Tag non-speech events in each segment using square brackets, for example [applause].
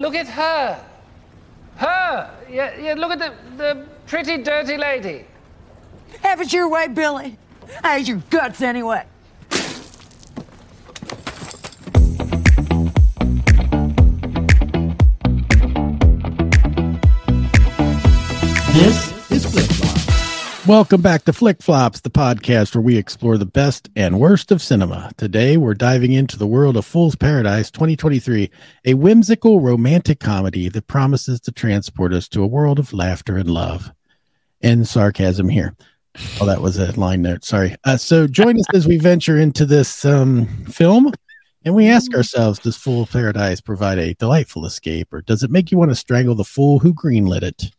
Look at her. Her. Yeah, yeah, look at the, the pretty dirty lady. Have it your way, Billy. I hate your guts anyway. Welcome back to Flick Flops, the podcast where we explore the best and worst of cinema. Today, we're diving into the world of Fool's Paradise 2023, a whimsical romantic comedy that promises to transport us to a world of laughter and love. And sarcasm here. Oh, that was a line note. Sorry. Uh, so, join us as we venture into this um, film. And we ask ourselves Does Fool's Paradise provide a delightful escape, or does it make you want to strangle the fool who greenlit it?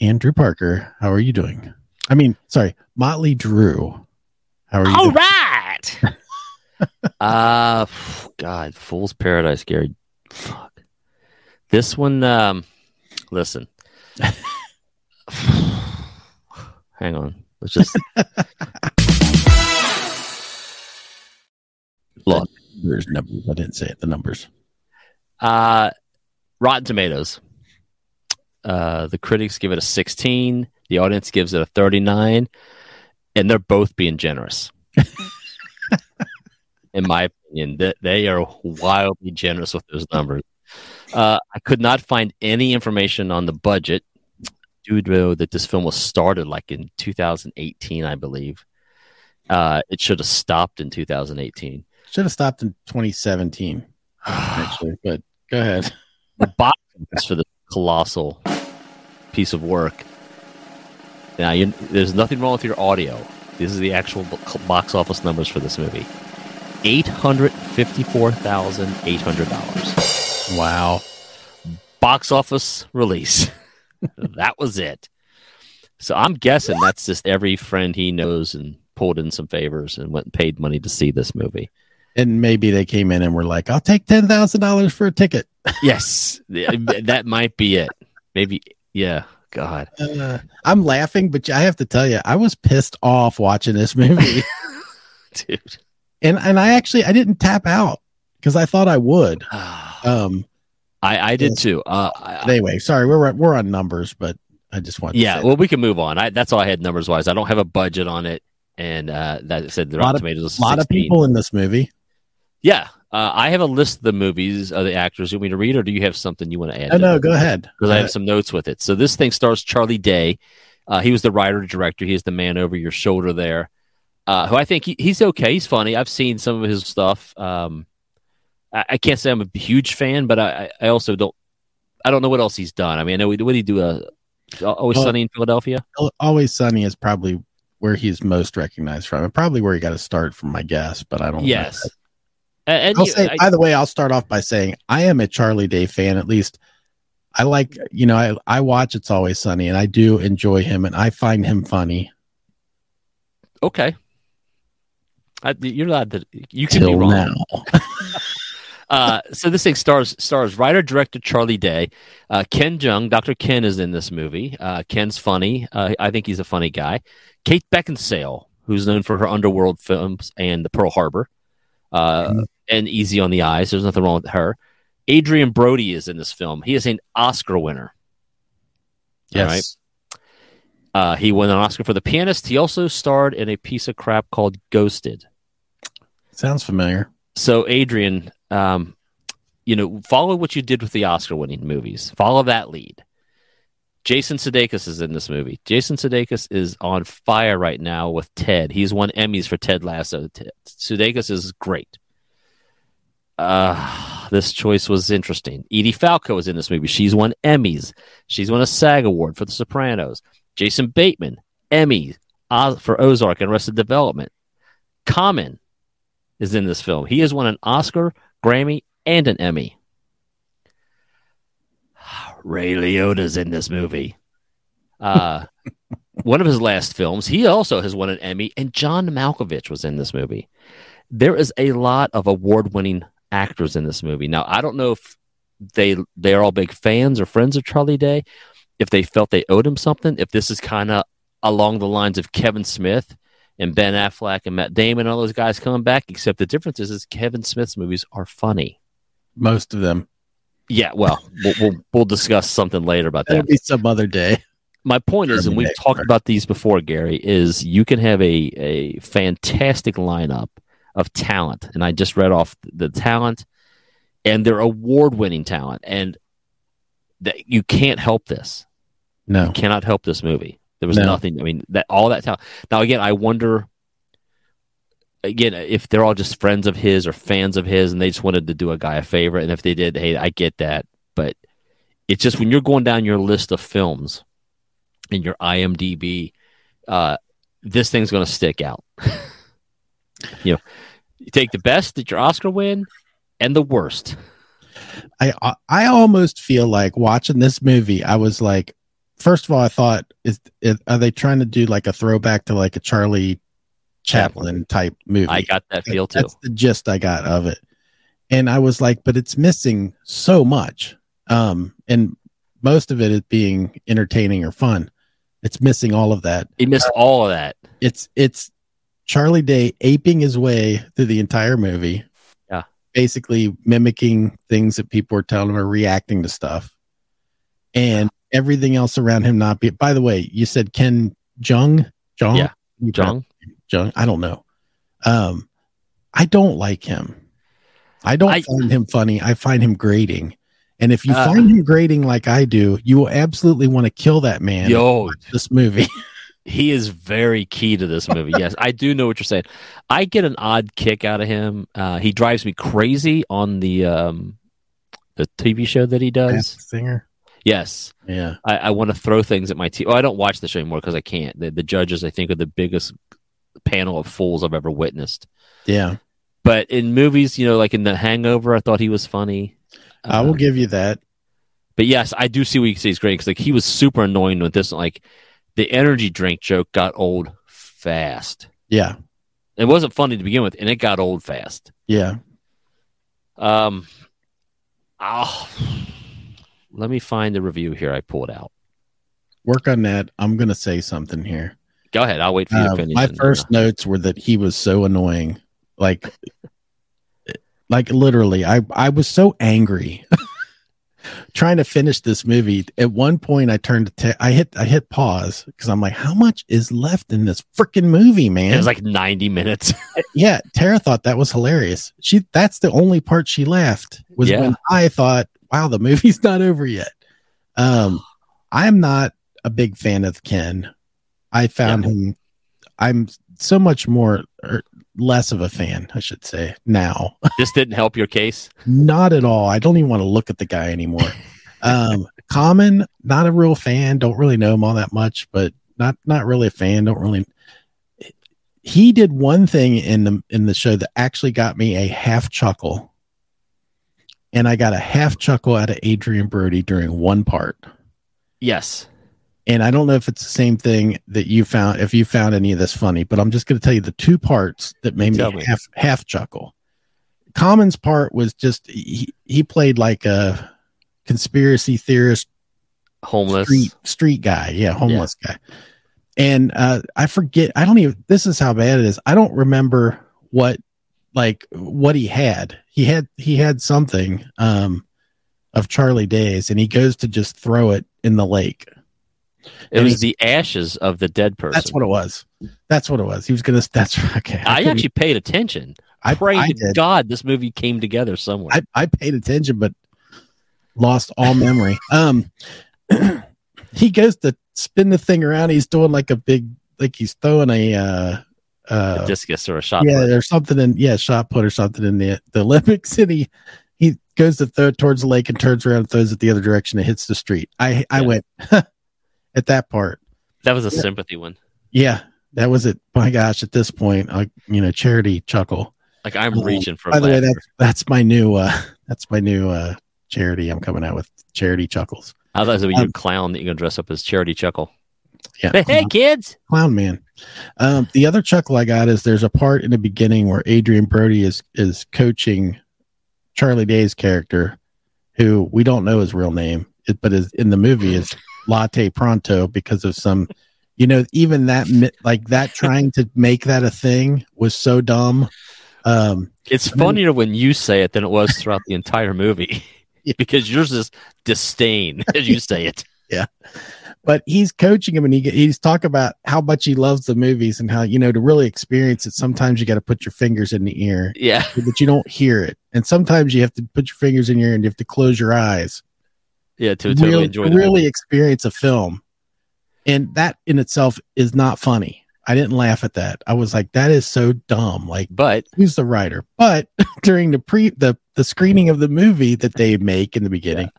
Andrew Parker, how are you doing? I mean, sorry, Motley Drew. How are you? All doing? right. [laughs] uh God, Fool's Paradise, Gary. Fuck. This one, um, listen. [sighs] Hang on. Let's just [laughs] look. There's numbers. I didn't say it. The numbers. Uh Rotten Tomatoes. Uh the critics give it a 16, the audience gives it a 39, and they're both being generous. [laughs] In my opinion, that they are wildly generous with those numbers. Uh, I could not find any information on the budget due to that this film was started like in 2018, I believe. Uh, it should have stopped in 2018. Should have stopped in 2017, [sighs] actually. But go ahead. the box for this colossal piece of work. Now, you, there's nothing wrong with your audio. This is the actual box office numbers for this movie: eight hundred fifty-four thousand eight hundred dollars. Wow. Box office release. [laughs] that was it. So I'm guessing that's just every friend he knows and pulled in some favors and went and paid money to see this movie. And maybe they came in and were like, I'll take $10,000 for a ticket. Yes, [laughs] that might be it. Maybe, yeah. God, Uh, I'm laughing, but I have to tell you, I was pissed off watching this movie. dude. [laughs] [laughs] and and I actually I didn't tap out because I thought I would. [sighs] Um I, I did yes. too. Uh, anyway, sorry, we're we're on numbers, but I just want yeah, well, we can move on. I, that's all I had numbers wise. I don't have a budget on it, and uh, that said, the Lot Rotten of- Tomatoes. a lot of 16. people in this movie. Yeah, uh, I have a list of the movies of the actors. You want me to read, or do you have something you want to add? Oh no, go ahead. because I Uh, have some notes with it. So this thing stars Charlie Day. Uh, he was the writer director. He is the man over your shoulder there. Uh, who I think he, he's okay. He's funny. I've seen some of his stuff. Um, I, I can't say I'm a huge fan, but I, I also don't. I don't know what else he's done. I mean, I know what did he do? Uh, Always Well- Sunny in Philadelphia. Always Sunny is probably where he's most recognized from, and probably where he got to start from my guess. But I don't. know. Yes. And, I'll you- say. I- by the way, I'll start off by saying I am a Charlie Day fan. At least I like. You know, I I watch It's Always Sunny, and I do enjoy him, and I find him funny. okay. I, you're allowed to. You can be wrong. now. [laughs] [laughs] Uh, so this thing stars stars writer director Charlie Day, uh, Ken Jeong. Dr. Ken is in this movie. Uh, Ken's funny. Uh, I think he's a funny guy. Kate Beckinsale, who's known for her underworld films and the Pearl Harbor, uh, Mhm. and Easy on the Eyes. There's nothing wrong with her. Adrien Brody is in this film. He is an Oscar winner. Yes. right. Uh, he won an Oscar for The Pianist. He also starred in a piece of crap called Ghosted. Sounds familiar. So, Adrien, um, you know, follow what you did with the Oscar-winning movies. Follow that lead. Jason Sudeikis is in this movie. Jason Sudeikis is on fire right now with Ted. He's won Emmys for Ted Lasso. Ted- Sudeikis is great. Uh, this choice was interesting. Edie Falco is in this movie. She's won Emmys. She's won a SAG award for The Sopranos. Jason Bateman, Emmy Oz- for Ozark and Arrested Development. Common is in this film. He has won an Oscar, Grammy, and an Emmy. Ray Liotta's in this movie. Uh, [laughs] one of his last films, he also has won an Emmy, and John Malkovich was in this movie. There is a lot of award-winning actors in this movie. Now, I don't know if they they are all big fans or friends of Charlie Day, if they felt they owed him something, if this is kind of along the lines of Kevin Smith and Ben Affleck and Matt Damon all those guys coming back, except the difference is, is Kevin Smith's movies are funny. Most of them. Yeah, well, we'll we'll, we'll discuss something later about that. be some other day. My point is, and we've talked about these before, Gary, is you can have a a fantastic lineup of talent, and I just read off the talent, and they're award winning talent, and that you can't help this. No. You cannot help this movie. There was No. nothing. I mean, that all that talent. Now, again, I wonder. Again, if they're all just friends of his or fans of his, and they just wanted to do a guy a favor, and if they did, hey, I get that. But it's just when you're going down your list of films in your IMDb, uh, this thing's going to stick out. [laughs] you know, you take the best that your Oscar win and the worst. I I- almost feel like watching this movie. I was like, first of all, I thought, is, is are they trying to do like a throwback to like a Charlie Chaplin type movie? I got that feel too. That's the gist I got of it, and I was like, but it's missing so much. Um, and most of it is being entertaining or fun. It's missing all of that. He missed all of that. It's it's Charlie Day aping his way through the entire movie. Yeah. Basically mimicking things that people were telling him or reacting to stuff. And everything else around him not be by the way, you said Ken Jung? Jung? Yeah. Jung? Jung? I don't know. Um I don't like him. I don't I- find him funny. I find him grating. And if you Uh, find him grating like I do, you will absolutely want to kill that man. Yo, This movie. [laughs] he is very key to this movie. Yes, I do know what you're saying. I get an odd kick out of him. Uh, he drives me crazy on the um, the TV show that he does. Singer. Yes, Yeah. I, I want to throw things at my TV. Oh, I don't watch the show anymore because I can't. The, the judges, I think, are the biggest panel of fools I've ever witnessed. Yeah. But in movies, you know, like in The Hangover, I thought he was funny. I will Uh, give you that. But yes, I do see what you say is great because like he was super annoying with this. Like the energy drink joke got old fast. Yeah. It wasn't funny to begin with, and it got old fast. Yeah. Um, oh, let me find the review here. I pulled out. Work on that. I'm going to say something here. Go ahead. I'll wait for you to Uh, finish. my first uh, notes were that he was so annoying. Like, [laughs] like literally, I, I was so angry [laughs] trying to finish this movie. At one point, I turned to, ta- I hit, I hit pause because I'm like, how much is left in this freaking movie, man? it was like ninety minutes. [laughs] yeah, Tara thought that was hilarious. She that's the only part she laughed was Yeah. when I thought, wow, the movie's not over yet. Um, I'm not a big fan of Ken. I found him. I'm so much more or less of a fan, I should say now. [laughs] this didn't help your case. not at all. I don't even want to look at the guy anymore. [laughs] um, Common, not a real fan. Don't really know him all that much, but not not really a fan. Don't really. He did one thing in the in the show that actually got me a half chuckle, and I got a half chuckle out of Adrien Brody during one part. Yes. And I don't know if it's the same thing that you found, if you found any of this funny, but I'm just going to tell you the two parts that made me, me. half half chuckle. Common's part was just he, he played like a conspiracy theorist Homeless. street street guy, yeah, homeless guy. And uh I forget, I don't even this is how bad it is. I don't remember what like what he had. He had he had something um of Charlie Days and he goes to just throw it in the lake. It And was he's- the ashes of the dead person. That's what it was. That's what it was. He was gonna. That's [laughs] okay. I couldn't- actually paid attention. I, prayed I to. God this movie came together somewhere. I, I paid attention, but lost all memory. [laughs] um, [clears throat] he goes to spin the thing around. He's doing like a big, like he's throwing a, uh, a uh, discus or a shot. yeah, put. there's something in, yeah, shot put or something in the the Olympic City. [laughs] he he goes to throw it towards the lake and turns around and throws it the other direction and hits the street. I I Yeah. went at that part. That was a sympathy one. Yeah, that was it. My gosh, at this point, I you know, charity chuckle. Like I'm Um, reaching for. By the way, that's that's my new uh [laughs] that's my new uh charity. I'm coming out with charity chuckles. I thought it was your um, clown that you're gonna dress up as Charity Chuckle. Yeah, Hey, hey, kids! clown man. Um, the other chuckle I got is there's a part in the beginning where Adrien Brody is is coaching Charlie Day's character, who we don't know his real name, but is in the movie is Latte Pronto because of some, you know, even that like that trying to make that a thing was so dumb. Um, It's I mean- funnier when you say it than it was throughout the entire movie. [laughs] because yours is disdain, [laughs] as you say it. Yeah but he's coaching him and he, he's talking about how much he loves the movies and how you know to really experience it sometimes you got to put your fingers in the ear Yeah. but you don't hear it and sometimes you have to put your fingers in your ear and you have to close your eyes Yeah, to totally really, enjoy the really movie. experience a film. And that in itself is not funny. I didn't laugh at that. I was like that is so dumb. Like But who's the writer? But [laughs] during the pre the the screening of the movie that they make in the beginning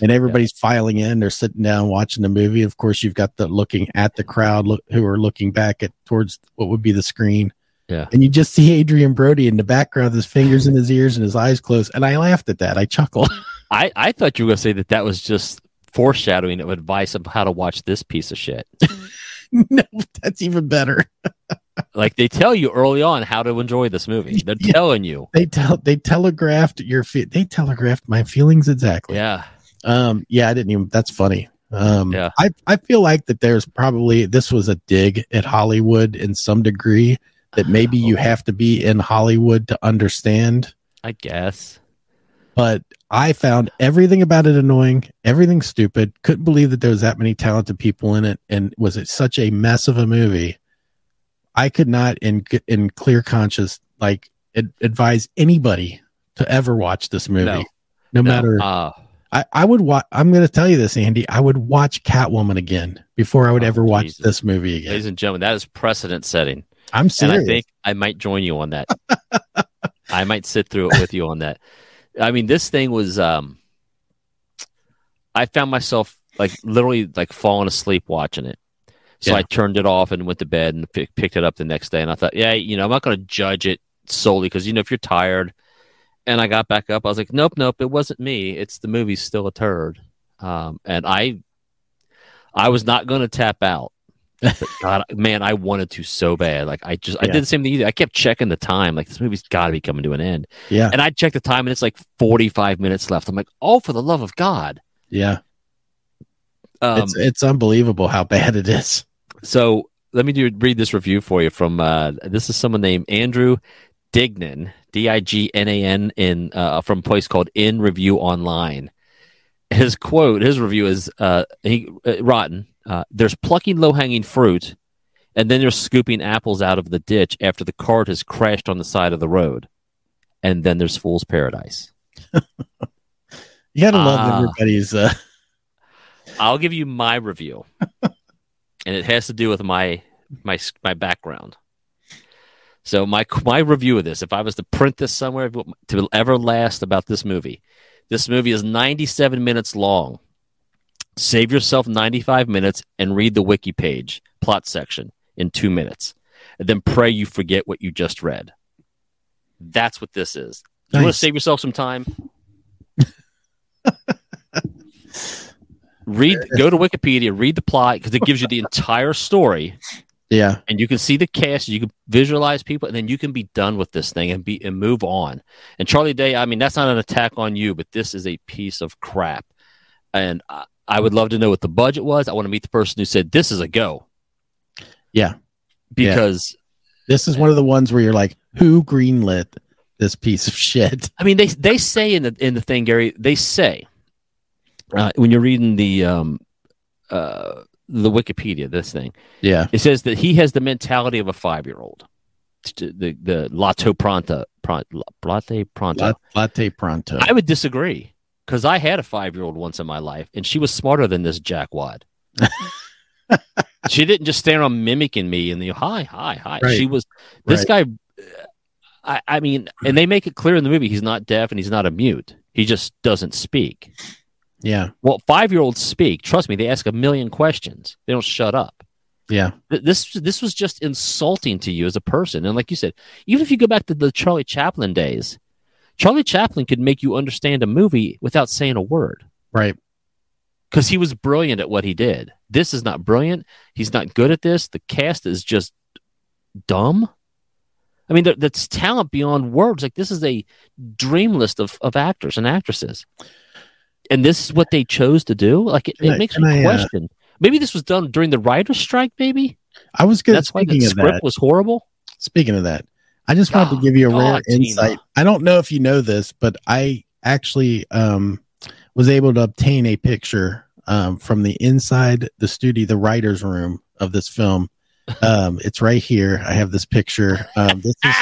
and everybody's filing in they're sitting down watching the movie. Of course you've got the looking at the crowd look, who are looking back at towards what would be the screen. Yeah. and you just see adrien brody in the background with his fingers in his ears and his eyes closed. And i laughed at that. I chuckled [laughs] I, I thought you were going to say that that was just foreshadowing of advice of how to watch this piece of shit. [laughs] no that's even better [laughs] Like they tell you early on how to enjoy this movie. [laughs] They're Yeah. telling you. they tell they telegraphed your fe- they telegraphed my feelings exactly Yeah. Um, yeah, I didn't even. That's funny. Um, Yeah. I I feel like that there's probably this was a dig at Hollywood in some degree that maybe [sighs] you have to be in Hollywood to understand. I guess. But I found everything about it annoying, everything stupid. Couldn't believe that there was that many talented people in it, and was it such a mess of a movie? I could not, in in clear conscience, like ad- advise anybody to ever watch this movie, No. no, No, matter uh, I, I would watch. I'm going to tell you this, Andy. I would watch Catwoman again before I would Oh, ever watch Jesus. this movie again. ladies and gentlemen, that is precedent setting. I'm serious. And. I think I might join you on that. [laughs] I might sit through it with you on that. I mean, this thing was um I found myself like literally like falling asleep watching it. So Yeah. I turned it off and went to bed and pick, picked it up the next day and I thought, yeah, you know, I'm not going to judge it solely because you know if you're tired and I got back up, I was like, nope, nope, it wasn't me. It's the movie's still a turd. Um and I I was not going to tap out. God, man, I wanted to so bad. Like I just, I did the same thing. I kept checking the time. Like this movie's got to be coming to an end. yeah, And I checked the time, and it's like forty-five minutes left. I'm like, oh, for the love of God! yeah. Um, it's it's unbelievable how bad it is. so let me do read this review for you from. Uh, this is someone named Andrew Dignan, D I G N A N, in uh, from a place called In Review Online. His quote, his review is uh, he uh, rotten. Uh, there's plucking low hanging fruit, and then there's scooping apples out of the ditch after the cart has crashed on the side of the road, and then there's Fool's Paradise. [laughs] You got to love Ah. everybody's. Uh, [laughs] I'll give you my review, [laughs] and it has to do with my my my background. So my my review of this, if I was to print this somewhere to ever last about this movie, this movie is 97 minutes long. Save yourself 95 minutes and read the wiki page plot section in two minutes, and then pray you forget what you just read. That's what this is. You want to save yourself some time? [laughs] read, go to Wikipedia, read the plot because it gives you the entire story, yeah, and you can see the cast, you can visualize people, and then you can be done with this thing and be and move on. And Charlie Day, I mean, that's not an attack on you, but this is a piece of crap. And I, I would love to know what the budget was. I want to meet the person who said this is a go. Yeah. because this is one of the ones where you're like, who greenlit this piece of shit? I mean, they they say in the in the thing, Gary, they say uh, when you're reading the um uh the Wikipedia, this thing, Yeah, it says that he has the mentality of a five year old. The the lato pronto, pron, latte pronto. Latte pronto. I would disagree because I had a five year old once in my life, and she was smarter than this jackwad. [laughs] she didn't just stand on mimicking me and the hi hi hi. Right. She was this guy. Uh, I, I mean, and they make it clear in the movie he's not deaf and he's not a mute. He just doesn't speak. yeah, Well, five year olds speak. Trust me, they ask a million questions. They don't shut up. yeah, This this was just insulting to you as a person. And like you said, even if you go back to the Charlie Chaplin days, Charlie Chaplin could make you understand a movie without saying a word right. because he was brilliant at what he did. This is not brilliant. He's not good at this. The cast is just dumb. I mean, that's talent beyond words. Like this is a dream list of, of actors and actresses, and this is what they chose to do. Like it, it I- makes me I, uh, question. maybe this was done during the writers' strike. Maybe I was good. that's why the of script that, was horrible. speaking of that, I just wanted Oh, to give you a rare God, Tina. insight. I don't know if you know this, but I actually um was able to obtain a picture um, from the inside the studio, the writer's room of this film. [laughs] Um, it's right here. I have this picture. Um, this is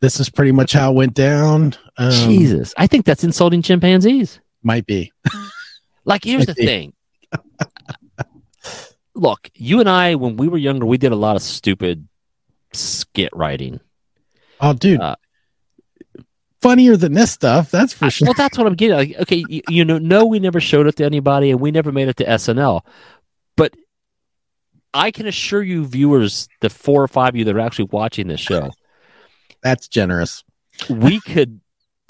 this is pretty much how it went down. Um, Jesus, I think that's insulting chimpanzees. might be. [laughs] Like, here's the be. thing. Look, you and I, when we were younger, we did a lot of stupid skit writing. Oh, dude, Uh, funnier than this stuff. That's for I- sure. Well, that's what I'm getting. Like, okay, you, you know, no, we never showed it to anybody, and we never made it to SNL. But I can assure you, viewers, the four or five of you that are actually watching this show, That's generous. we could.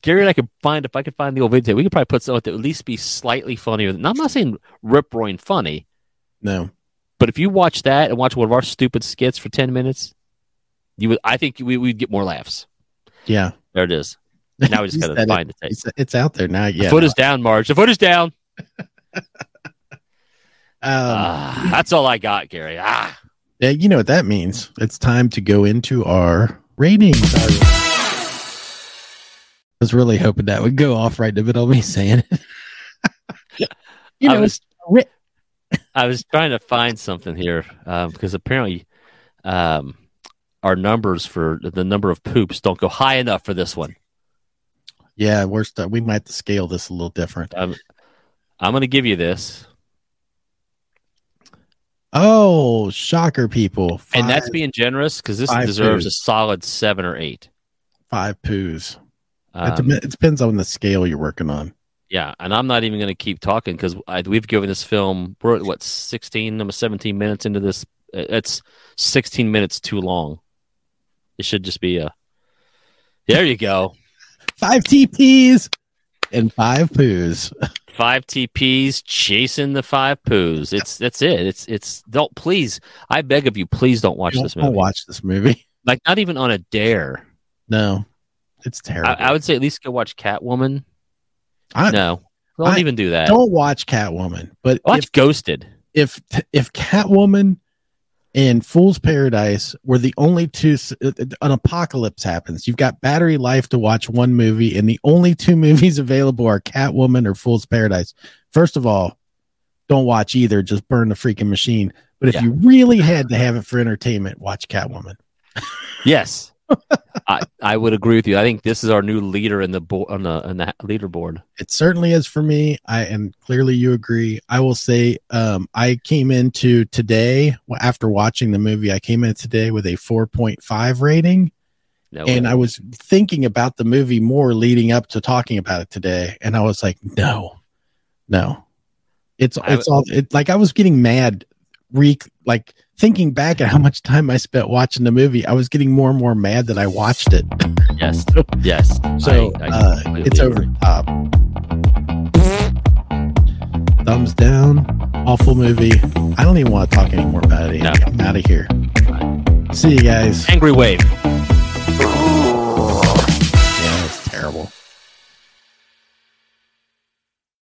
Gary and I could find if I could find the old video. We could probably put something that would at least be slightly funnier. Than, I'm not saying rip roaring funny, No, but if you watch that and watch one of our stupid skits for ten minutes, you would. I think we would get more laughs. yeah. There it is. [laughs] Now we just got to said it. the tape. It's, it's out there now. The Yeah. foot is down, Marge. The foot is down. [laughs] um, Ah, that's all I got, Gary. Ah. yeah, you know what that means. It's time to go into our ratings. I was really hoping that would go off right in the middle of me saying it. [laughs] you I know, was, ri- I was trying to find something here um, because apparently um, our numbers for the number of poops don't go high enough for this one. yeah, we're st- we might have to scale this a little different. Um, I'm going to give you this, Oh, shocker, people! and that's being generous because this deserves poos. a solid seven or eight. five poos. It Um, it depends on the scale you're working on. yeah, and I'm not even going to keep talking because we've given this film we're at what 16, almost 17 minutes into this. Uh, It's 16 minutes too long. It should just be a. There you go. Five TPs and five poos. five TPs chasing the five poos. It's that's it. It's it's don't please. I beg of you, please don't watch Don't, this don't movie. watch this movie. [laughs] Like not even on a dare. No, it's I, terrible. I would say at least go watch Catwoman. I- no, don't I even do that. don't watch Catwoman, but watch if Ghosted. if if Catwoman and Fool's Paradise were the only two, uh, an apocalypse happens. You've got Battery Life to watch one movie, and the only two [laughs] movies available are Catwoman or Fool's Paradise. First of all, don't watch either. Just burn the freaking machine. But if Yeah. you really had to have it for entertainment, watch Catwoman. Yes, I I would agree with you. I think this is our new leader in the bo- on the on the leaderboard. It certainly is for me. I and clearly you agree. I will say um, I came into today after watching the movie. I came in today with a 4.5 rating, No, and I was thinking about the movie more leading up to talking about it today, and I was like, no, no, it's it's all it, like I was getting mad, re like thinking back at how much time I spent watching the movie, I was getting more and more mad that I watched it. Yes. yes. So I, I uh, it's over. Um, thumbs down. Awful movie. I don't even want to talk anymore about it. No. I'm out of here. See you guys. Angry wave. Yeah, it's terrible.